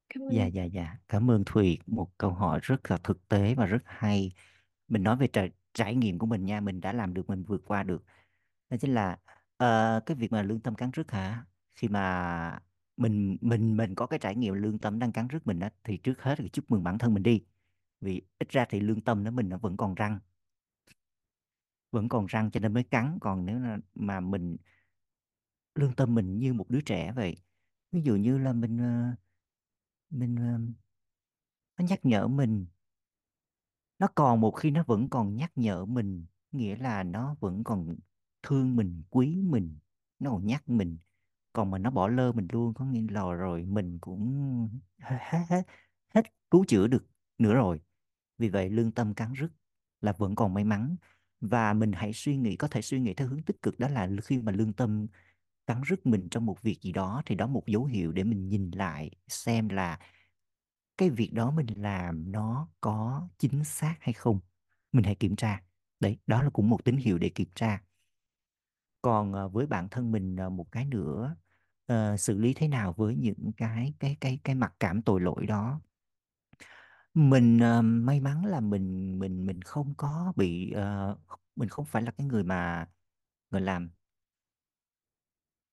S2: Cảm ơn
S1: dạ
S2: anh.
S1: dạ dạ. Cảm ơn Thùy. Một câu hỏi rất là thực tế và rất hay. Mình nói về trải, trải nghiệm của mình nha. Mình đã làm được mình vượt qua được. Đó chính là ờ, cái việc mà lương tâm cắn rứt hả khi mà mình mình mình có cái trải nghiệm lương tâm đang cắn rứt mình á, thì trước hết thì chúc mừng bản thân mình đi. Vì ít ra thì lương tâm nó mình nó vẫn còn răng. Vẫn còn răng cho nên mới cắn. Còn nếu là, mà mình, lương tâm mình như một đứa trẻ vậy, ví dụ như là mình ờ, mình ờ, nó nhắc nhở mình, nó còn một khi nó vẫn còn nhắc nhở mình, nghĩa là nó vẫn còn thương mình, quý mình, nó còn nhắc mình còn mà nó bỏ lơ mình luôn có nghĩa là rồi mình cũng hết hết hết, cứu chữa được nữa rồi. Vì vậy lương tâm cắn rứt là vẫn còn may mắn. Và mình hãy suy nghĩ có thể suy nghĩ theo hướng tích cực đó là khi mà lương tâm cắn rứt mình trong một việc gì đó thì đó một dấu hiệu để mình nhìn lại xem là cái việc đó mình làm nó có chính xác hay không. Mình hãy kiểm tra. Đấy đó là cũng một tín hiệu để kiểm tra. Còn ờ, với bản thân mình ờ, một cái nữa uh, xử lý thế nào với những cái cái cái cái mặc cảm tội lỗi đó? Mình uh, may mắn là mình mình mình không có bị uh, mình không phải là cái người mà người làm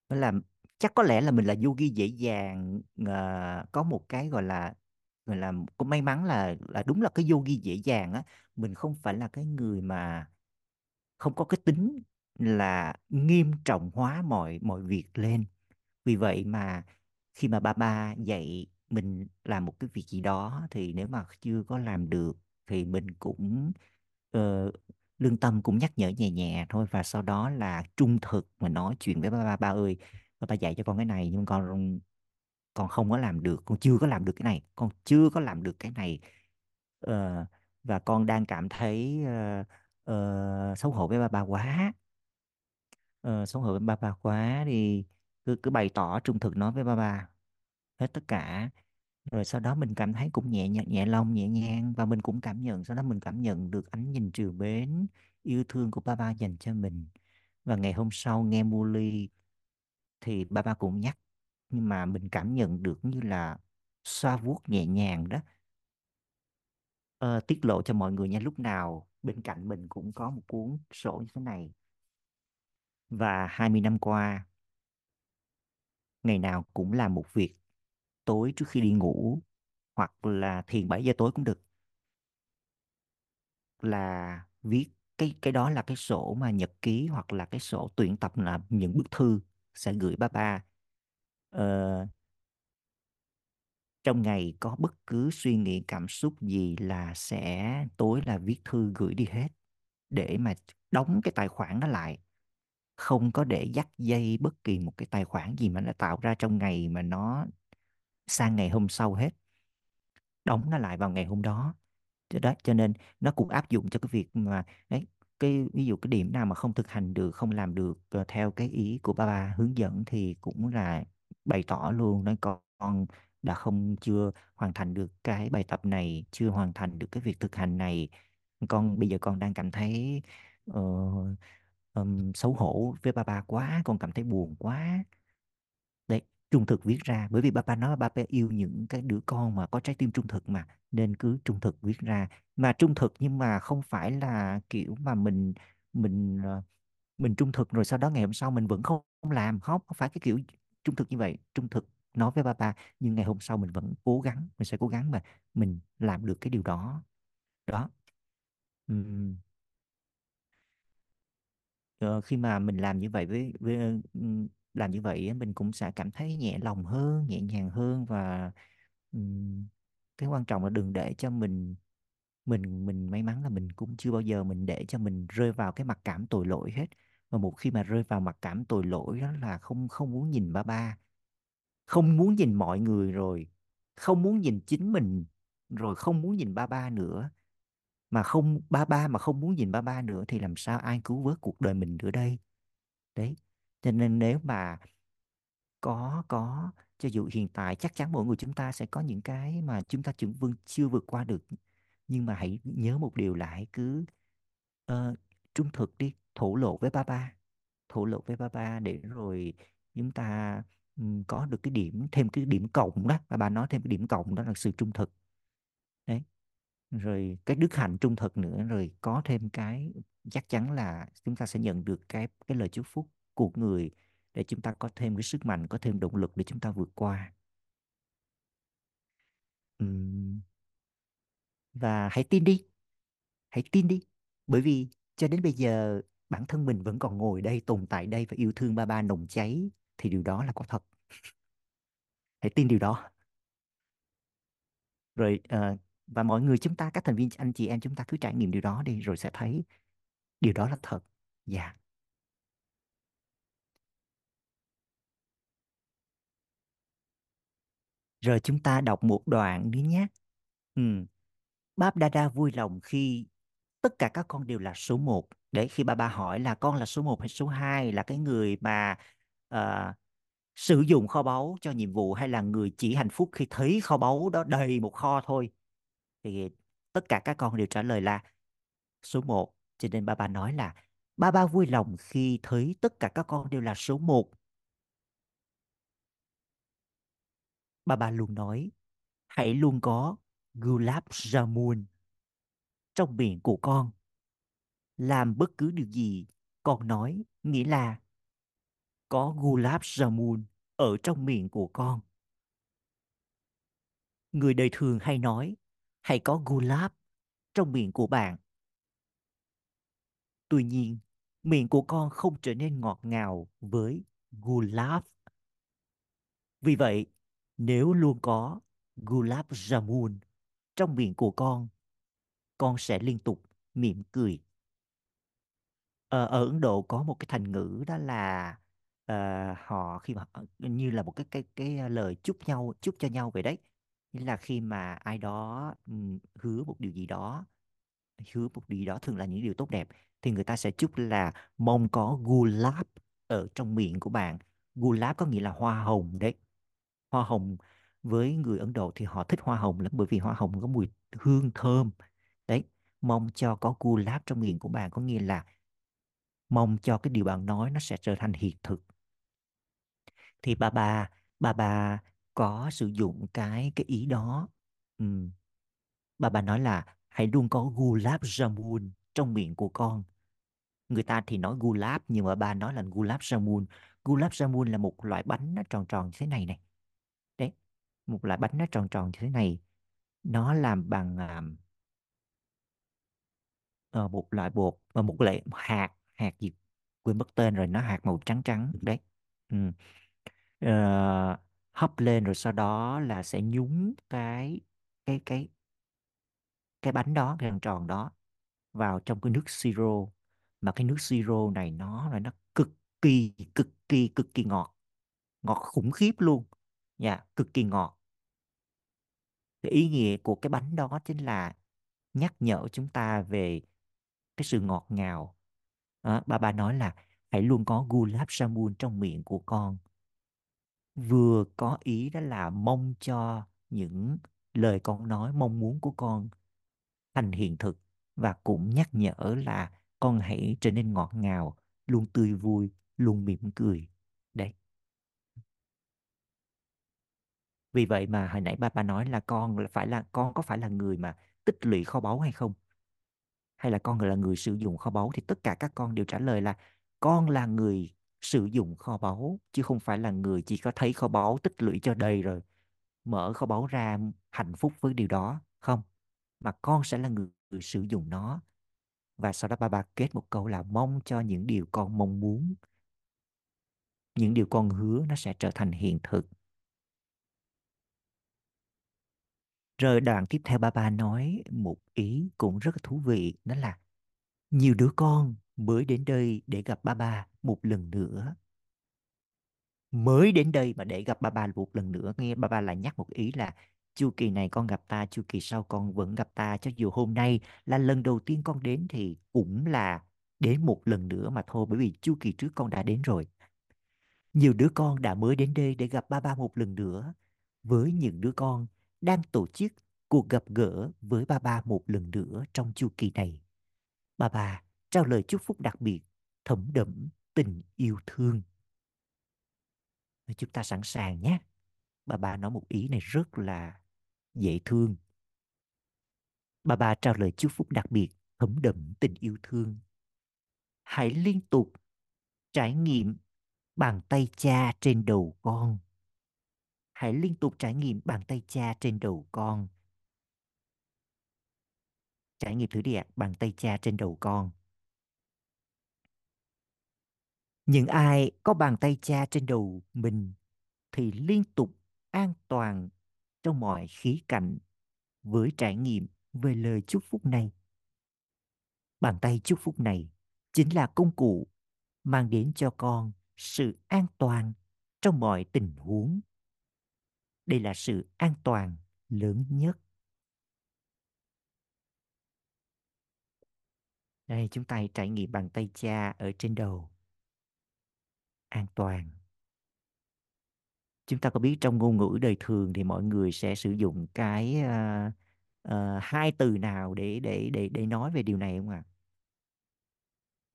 S1: gọi làm chắc có lẽ là mình là yogi dễ dàng uh, có một cái gọi là gọi là cũng may mắn là là đúng là cái yogi dễ dàng á. Mình không phải là cái người mà không có cái tính là nghiêm trọng hóa mọi mọi việc lên vì vậy mà khi mà ba ba dạy mình làm một cái việc gì đó thì nếu mà chưa có làm được thì mình cũng uh, lương tâm cũng nhắc nhở nhẹ nhẹ thôi và sau đó là trung thực mà nói chuyện với ba ba ba ơi ba ba dạy cho con cái này nhưng con con không có làm được con chưa có làm được cái này con chưa có làm được cái này. Uh, và con đang cảm thấy uh, uh, xấu hổ với ba ba quá. Uh, xấu hổ với ba ba quá thì cứ cứ bày tỏ trung thực nói với ba ba hết tất cả. Rồi sau đó mình cảm thấy cũng nhẹ nhẹ nhẹ lòng nhẹ nhàng và mình cũng cảm nhận sau đó mình cảm nhận được ánh nhìn trìu mến yêu thương của ba ba dành cho mình. Và ngày hôm sau nghe Muli thì ba ba cũng nhắc nhưng mà mình cảm nhận được như là xoa vuốt nhẹ nhàng đó. Ờ, tiết lộ cho mọi người nha lúc nào bên cạnh mình cũng có một cuốn sổ như thế này. Và 20 năm qua ngày nào cũng làm một việc tối trước khi đi ngủ hoặc là thiền 7 giờ tối cũng được. Là viết cái cái đó là cái sổ mà nhật ký hoặc là cái sổ tuyển tập là những bức thư sẽ gửi ba ba. Ờ, trong ngày có bất cứ suy nghĩ cảm xúc gì là sẽ tối là viết thư gửi đi hết để mà đóng cái tài khoản đó lại không có để dắt dây bất kỳ một cái tài khoản gì mà nó tạo ra trong ngày mà nó sang ngày hôm sau hết. Đóng nó lại vào ngày hôm đó. Cho đó cho nên nó cũng áp dụng cho cái việc mà đấy cái ví dụ cái điểm nào mà không thực hành được không làm được ờ, theo cái ý của ba ba hướng dẫn thì cũng là bày tỏ luôn nói con đã không chưa hoàn thành được cái bài tập này chưa hoàn thành được cái việc thực hành này. Con bây giờ con đang cảm thấy uh, um, xấu hổ với ba ba quá con cảm thấy buồn quá. Đấy trung thực viết ra bởi vì ba ba nói ba ba yêu những cái đứa con mà có trái tim trung thực mà nên cứ trung thực viết ra. Mà trung thực nhưng mà không phải là kiểu mà mình mình ờ, mình trung thực rồi sau đó ngày hôm sau mình vẫn không, làm không không phải cái kiểu trung thực như vậy. Trung thực nói với ba ba nhưng ngày hôm sau mình vẫn cố gắng mình sẽ cố gắng mà mình làm được cái điều đó. Đó ờ, khi mà mình làm như vậy với, với ừm, làm như vậy á, mình cũng sẽ cảm thấy nhẹ lòng hơn nhẹ nhàng hơn và ừm, cái quan trọng là đừng để cho mình mình mình may mắn là mình cũng chưa bao giờ mình để cho mình rơi vào cái mặc cảm tội lỗi hết. Mà một khi mà rơi vào mặc cảm tội lỗi đó là không không muốn nhìn ba ba không muốn nhìn mọi người rồi không muốn nhìn chính mình rồi không muốn nhìn ba ba nữa mà không ba ba mà không muốn nhìn ba ba nữa thì làm sao ai cứu vớt cuộc đời mình nữa đây? Đấy cho nên nếu mà có có cho dù hiện tại chắc chắn mỗi người chúng ta sẽ có những cái mà chúng ta chứng vương chưa vượt qua được nhưng mà hãy nhớ một điều là hãy cứ uh, trung thực đi thổ lộ với ba ba thổ lộ với ba ba để rồi chúng ta um, có được cái điểm thêm cái điểm cộng đó. Ba ba nói thêm cái điểm cộng đó là sự trung thực. Đấy rồi cái đức hạnh trung thực nữa rồi có thêm cái chắc chắn là chúng ta sẽ nhận được cái cái lời chúc phúc của người để chúng ta có thêm cái sức mạnh có thêm động lực để chúng ta vượt qua. Và hãy tin đi hãy tin đi bởi vì cho đến bây giờ bản thân mình vẫn còn ngồi đây tồn tại đây và yêu thương ba ba nồng cháy thì điều đó là có thật. Hãy tin điều đó. Rồi uh, và mọi người chúng ta các thành viên anh chị em chúng ta cứ trải nghiệm điều đó đi rồi sẽ thấy điều đó là thật. Dạ. Rồi chúng ta đọc một đoạn nữa nhé. Ừ. Báp Đa Đa vui lòng khi tất cả các con đều là số một. Để khi bà bà hỏi là con là số một hay số 2 là cái người mà uh, sử dụng kho báu cho nhiệm vụ hay là người chỉ hạnh phúc khi thấy kho báu đó đầy một kho thôi? Thì tất cả các con đều trả lời là số một. Cho nên ba ba nói là ba ba vui lòng khi thấy tất cả các con đều là số một. Ba ba luôn nói, hãy luôn có gulab jamun trong miệng của con. Làm bất cứ điều gì con nói nghĩa là có gulab jamun ở trong miệng của con. Người đời thường hay nói hay có gulab trong miệng của bạn? Tuy nhiên miệng của con không trở nên ngọt ngào với gulab. Vì vậy nếu luôn có gulab jamun trong miệng của con con sẽ liên tục mỉm cười. Ờ, ở Ấn Độ có một cái thành ngữ đó là uh, họ khi mà ờ, như là một cái cái cái ờ, lời chúc nhau chúc cho nhau vậy đấy nghĩa là khi mà ai đó hứa một điều gì đó, hứa một điều gì đó thường là những điều tốt đẹp, thì người ta sẽ chúc là mong có gulab ở trong miệng của bạn. Gulab có nghĩa là hoa hồng đấy. Hoa hồng với người Ấn Độ thì họ thích hoa hồng lắm, bởi vì hoa hồng có mùi hương thơm. Đấy, mong cho có gulab trong miệng của bạn có nghĩa là mong cho cái điều bạn nói nó sẽ trở thành hiện thực. Thì bà bà bà bà có sử dụng cái cái ý đó. Ừ. bà bà nói là hãy luôn có gulab jamun trong miệng của con. Người ta thì nói gulab nhưng mà bà nói là gulab jamun. Gulab jamun là một loại bánh nó tròn tròn như thế này này. Đấy một loại bánh nó tròn tròn như thế này. Nó làm bằng ờ, một loại bột và một loại hạt hạt gì quên mất tên rồi nó hạt màu trắng trắng đấy. Ừ. Ờ, hấp lên rồi sau đó là sẽ nhúng cái cái cái cái bánh đó cái hàng tròn đó vào trong cái nước siro. Mà cái nước siro này nó là nó cực kỳ cực kỳ cực kỳ ngọt ngọt khủng khiếp luôn. Dạ cực kỳ ngọt. Cái ý nghĩa của cái bánh đó chính là nhắc nhở chúng ta về cái sự ngọt ngào. À, bà bà nói là hãy luôn có gulab jamun trong miệng của con vừa có ý đó là mong cho những lời con nói, mong muốn của con thành hiện thực và cũng nhắc nhở là con hãy trở nên ngọt ngào, luôn tươi vui, luôn mỉm cười. Đấy. Vì vậy mà hồi nãy ba ba nói là con là phải là, con có phải là người mà tích lũy kho báu hay không? Hay là con là người sử dụng kho báu thì tất cả các con đều trả lời là con là người sử dụng kho báu chứ không phải là người chỉ có thấy kho báu tích lũy cho đầy rồi mở kho báu ra hạnh phúc với điều đó không. Mà con sẽ là người, người sử dụng nó. Và sau đó ba ba kết một câu là mong cho những điều con mong muốn. Những điều con hứa nó sẽ trở thành hiện thực. Rồi đoạn tiếp theo ba ba nói một ý cũng rất thú vị đó là nhiều đứa con mới đến đây để gặp ba ba một lần nữa. Mới đến đây mà để gặp ba ba một lần nữa, nghe ba ba lại nhắc một ý là chu kỳ này con gặp ta, chu kỳ sau con vẫn gặp ta, cho dù hôm nay là lần đầu tiên con đến thì cũng là đến một lần nữa mà thôi, bởi vì chu kỳ trước con đã đến rồi. Nhiều đứa con đã mới đến đây để gặp ba ba một lần nữa, với những đứa con đang tổ chức cuộc gặp gỡ với ba ba một lần nữa trong chu kỳ này. Ba ba trao lời chúc phúc đặc biệt, thấm đẫm tình yêu thương. Chúng ta sẵn sàng nhé. Bà bà nói một ý này rất là dễ thương. Bà bà trao lời chúc phúc đặc biệt, thấm đẫm tình yêu thương. Hãy liên tục trải nghiệm bàn tay cha trên đầu con. Hãy liên tục trải nghiệm bàn tay cha trên đầu con. Trải nghiệm thử đi ạ, bàn tay cha trên đầu con những ai có bàn tay cha trên đầu mình thì liên tục an toàn trong mọi khía cạnh với trải nghiệm về lời chúc phúc này. Bàn tay chúc phúc này chính là công cụ mang đến cho con sự an toàn trong mọi tình huống. Đây là sự an toàn lớn nhất. Đây, chúng ta hãy trải nghiệm bàn tay cha ở trên đầu. An toàn chúng ta có biết trong ngôn ngữ đời thường thì mọi người sẽ sử dụng cái uh, uh, hai từ nào để để để để nói về điều này không ạ? À?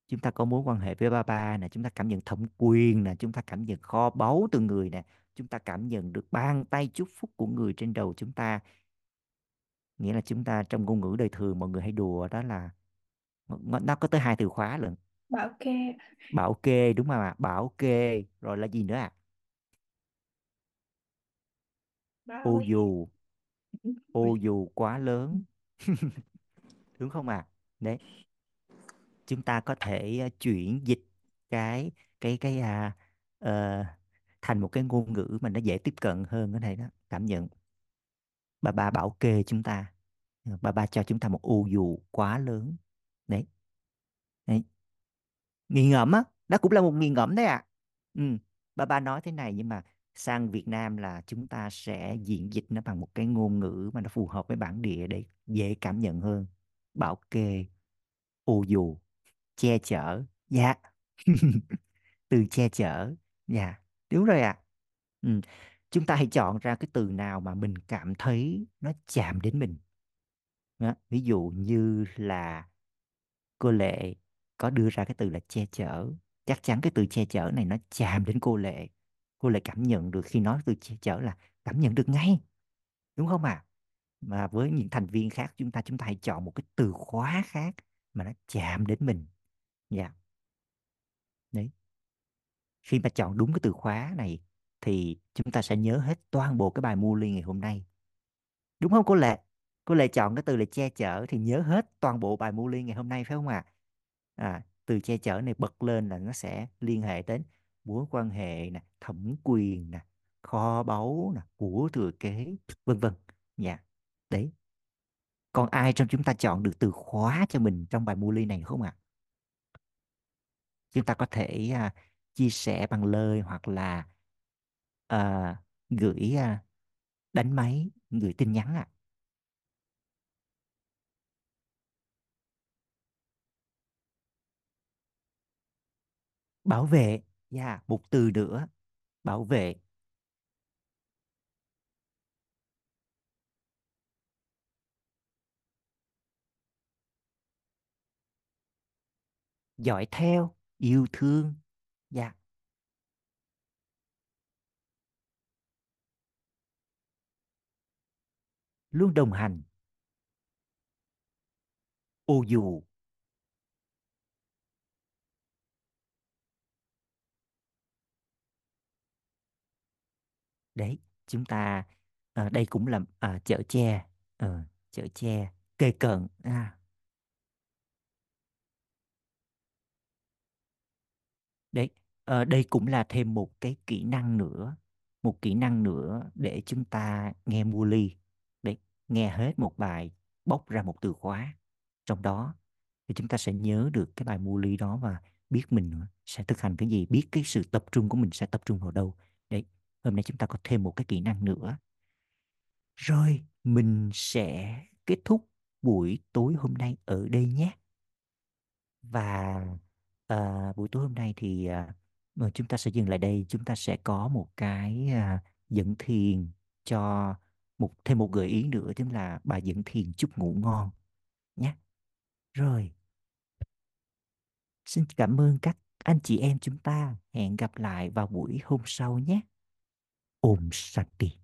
S1: Chúng ta có mối quan hệ với ba ba nè, chúng ta cảm nhận thẩm quyền nè, chúng ta cảm nhận kho báu từ người nè, chúng ta cảm nhận được bàn tay chúc phúc của người trên đầu chúng ta. Nghĩa là chúng ta trong ngôn ngữ đời thường mọi người hay đùa đó là nó có tới hai từ khóa lận.
S2: Bảo kê.
S1: Bảo kê đúng không ạ? Bảo kê rồi là gì nữa ạ? À? ô dù ô dù quá lớn đúng không ạ à? đấy chúng ta có thể uh, chuyển dịch cái cái cái à, uh, thành một cái ngôn ngữ mà nó dễ tiếp cận hơn cái này đó cảm nhận bà ba bảo kê chúng ta bà ba cho chúng ta một ô dù quá lớn đấy đấy nghiền ngẫm á đó cũng là một nghiền ngẫm đấy ạ à. ừ bà ba nói thế này nhưng mà sang Việt Nam là chúng ta sẽ diễn dịch nó bằng một cái ngôn ngữ mà nó phù hợp với bản địa để dễ cảm nhận hơn bảo kê, ô dù, che chở dạ từ che chở dạ đúng rồi ạ à. ừ. chúng ta hãy chọn ra cái từ nào mà mình cảm thấy nó chạm đến mình đó. ví dụ như là cô Lệ có đưa ra cái từ là che chở chắc chắn cái từ che chở này nó chạm đến cô Lệ cô lệ cảm nhận được khi nói từ che chở là cảm nhận được ngay, đúng không ạ à? mà với những thành viên khác chúng ta chúng ta hãy chọn một cái từ khóa khác mà nó chạm đến mình dạ yeah. đấy khi mà chọn đúng cái từ khóa này thì chúng ta sẽ nhớ hết toàn bộ cái bài mua ly ngày hôm nay đúng không cô lệ cô Lệ chọn cái từ là che chở thì nhớ hết toàn bộ bài Muli ngày hôm nay phải không ạ à? À, từ che chở này bật lên là nó sẽ liên hệ đến mối quan hệ nè thẩm quyền nè kho báu nè của thừa kế vân vân. Dạ đấy. Còn ai trong chúng ta chọn được từ khóa cho mình trong bài mua ly này không ạ? Chúng ta có thể uh, chia sẻ bằng lời hoặc là uh, gửi uh, đánh máy gửi tin nhắn ạ. à. Bảo vệ dạ yeah, một từ nữa bảo vệ. Dõi theo yêu thương dạ yeah. luôn đồng hành. Ô dù. Đấy chúng ta à, đây cũng là à, chở che à, chở che kê cận à. đấy à, đây cũng là thêm một cái kỹ năng nữa một kỹ năng nữa để chúng ta nghe mua ly đấy nghe hết một bài bóc ra một từ khóa trong đó thì chúng ta sẽ nhớ được cái bài mua ly đó và biết mình sẽ thực hành cái gì biết cái sự tập trung của mình sẽ tập trung vào đâu hôm nay chúng ta có thêm một cái kỹ năng nữa. Rồi mình sẽ kết thúc buổi tối hôm nay ở đây nhé. Và uh, buổi tối hôm nay thì uh, chúng ta sẽ dừng lại đây. Chúng ta sẽ có một cái uh, dẫn thiền cho một thêm một gợi ý nữa chính là bà dẫn thiền chúc ngủ ngon nhé. Rồi. Xin cảm ơn các anh chị em chúng ta. Hẹn gặp lại vào buổi hôm sau nhé. Om Shanti.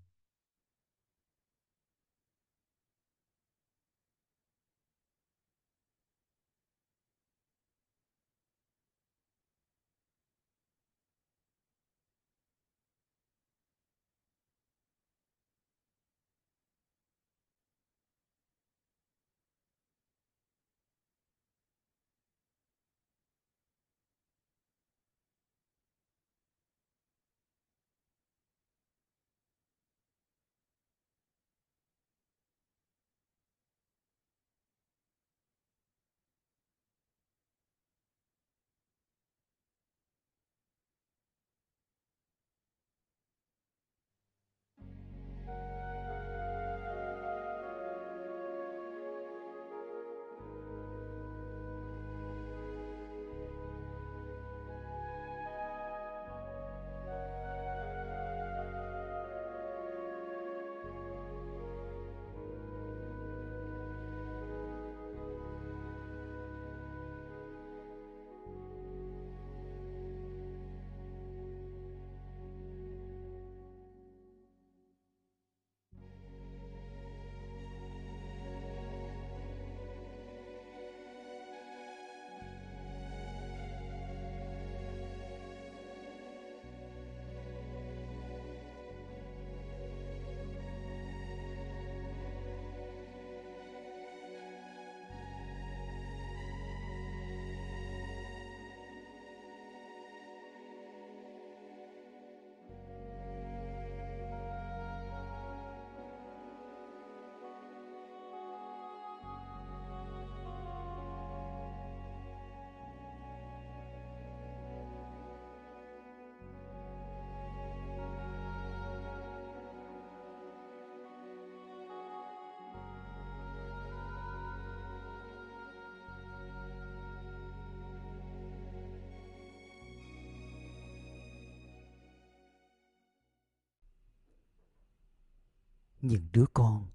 S1: Những đứa con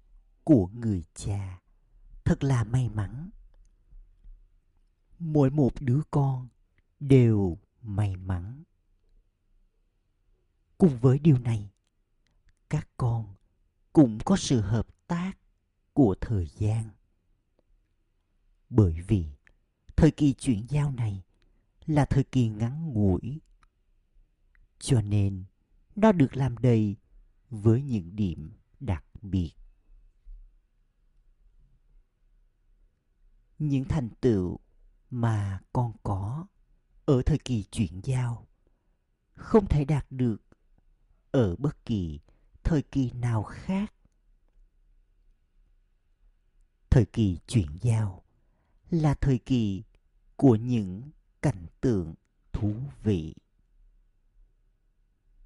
S1: của người cha. Thật là may mắn. Mỗi một đứa con đều may mắn. Cùng với điều này, các con cũng có sự hợp tác của thời gian. Bởi vì thời kỳ chuyển giao này là thời kỳ ngắn ngủi, cho nên nó được làm đầy với những điểm biệt. Những thành tựu mà con có ở thời kỳ chuyển giao không thể đạt được ở bất kỳ thời kỳ nào khác. Thời kỳ chuyển giao là thời kỳ của những cảnh tượng thú vị.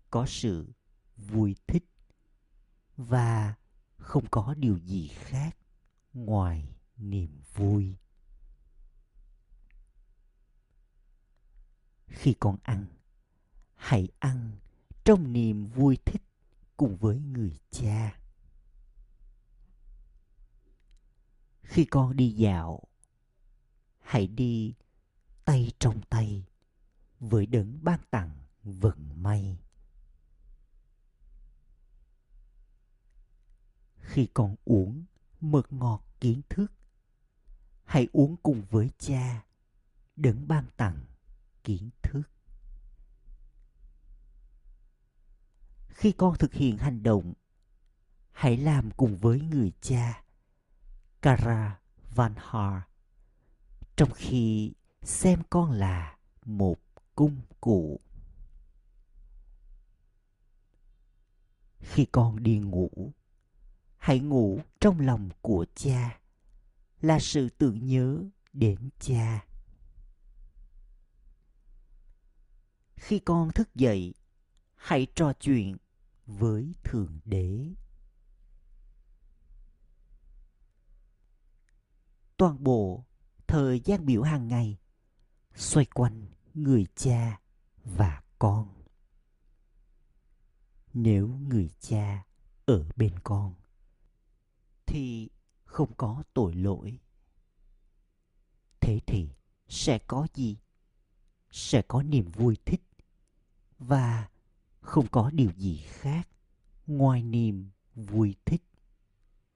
S1: Có sự vui thích và không có điều gì khác ngoài niềm vui. Khi con ăn, hãy ăn trong niềm vui thích cùng với người cha. Khi con đi dạo, hãy đi tay trong tay với đấng ban tặng vận may. Khi con uống mật ngọt kiến thức. Hãy uống cùng với cha, đấng ban tặng kiến thức. Khi con thực hiện hành động, hãy làm cùng với người cha, kara vanhar trong khi xem con là một cung cụ. Khi con đi ngủ hãy ngủ trong lòng của cha là sự tưởng nhớ đến cha. Khi con thức dậy, hãy trò chuyện với thượng đế. Toàn bộ thời gian biểu hàng ngày xoay quanh người cha và con. Nếu người cha ở bên con thì không có tội lỗi. Thế thì sẽ có gì? Sẽ có niềm vui thích và không có điều gì khác ngoài niềm vui thích,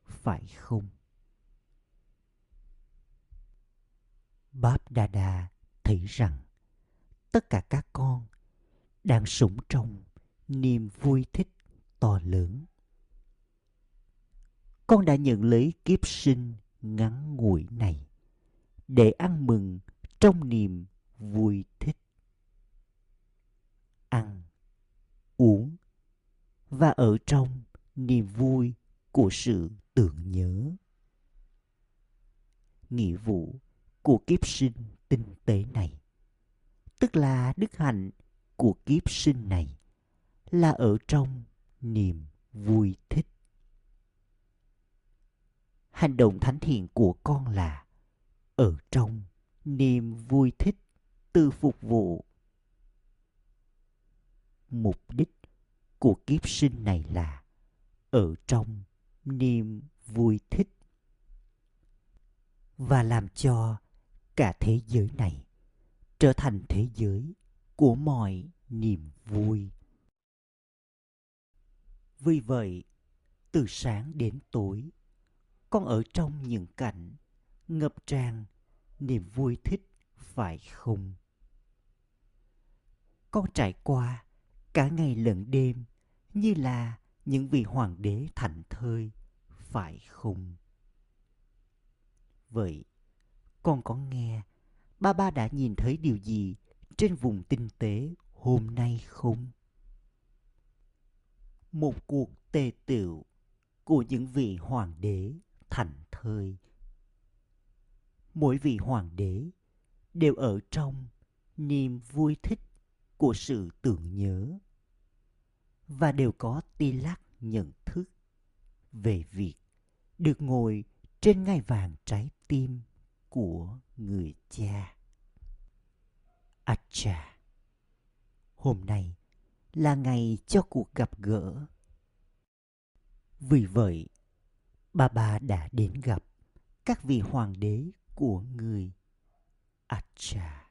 S1: phải không? Báp đa đa thấy rằng tất cả các con đang sống trong niềm vui thích to lớn con đã nhận lấy kiếp sinh ngắn ngủi này để ăn mừng trong niềm vui thích. Ăn, uống và ở trong niềm vui của sự tưởng nhớ. Nghĩa vụ của kiếp sinh tinh tế này, tức là đức hạnh của kiếp sinh này, là ở trong niềm vui thích hành động thánh thiện của con là ở trong niềm vui thích từ phục vụ. Mục đích của kiếp sinh này là ở trong niềm vui thích và làm cho cả thế giới này trở thành thế giới của mọi niềm vui. Vì vậy, từ sáng đến tối con ở trong những cảnh ngập tràn niềm vui thích, phải không? Con trải qua cả ngày lẫn đêm như là những vị hoàng đế thảnh thơi, phải không? Vậy, con có nghe ba ba đã nhìn thấy điều gì trên vùng tinh tế hôm nay không? Một cuộc tề tựu của những vị hoàng đế thành thơi mỗi vị hoàng đế đều ở trong niềm vui thích của sự tưởng nhớ và đều có ti lắc nhận thức về việc được ngồi trên ngai vàng trái tim của người cha. Acha, hôm nay là ngày cho cuộc gặp gỡ. Vì vậy, bà bà đã đến gặp các vị hoàng đế của người Acha.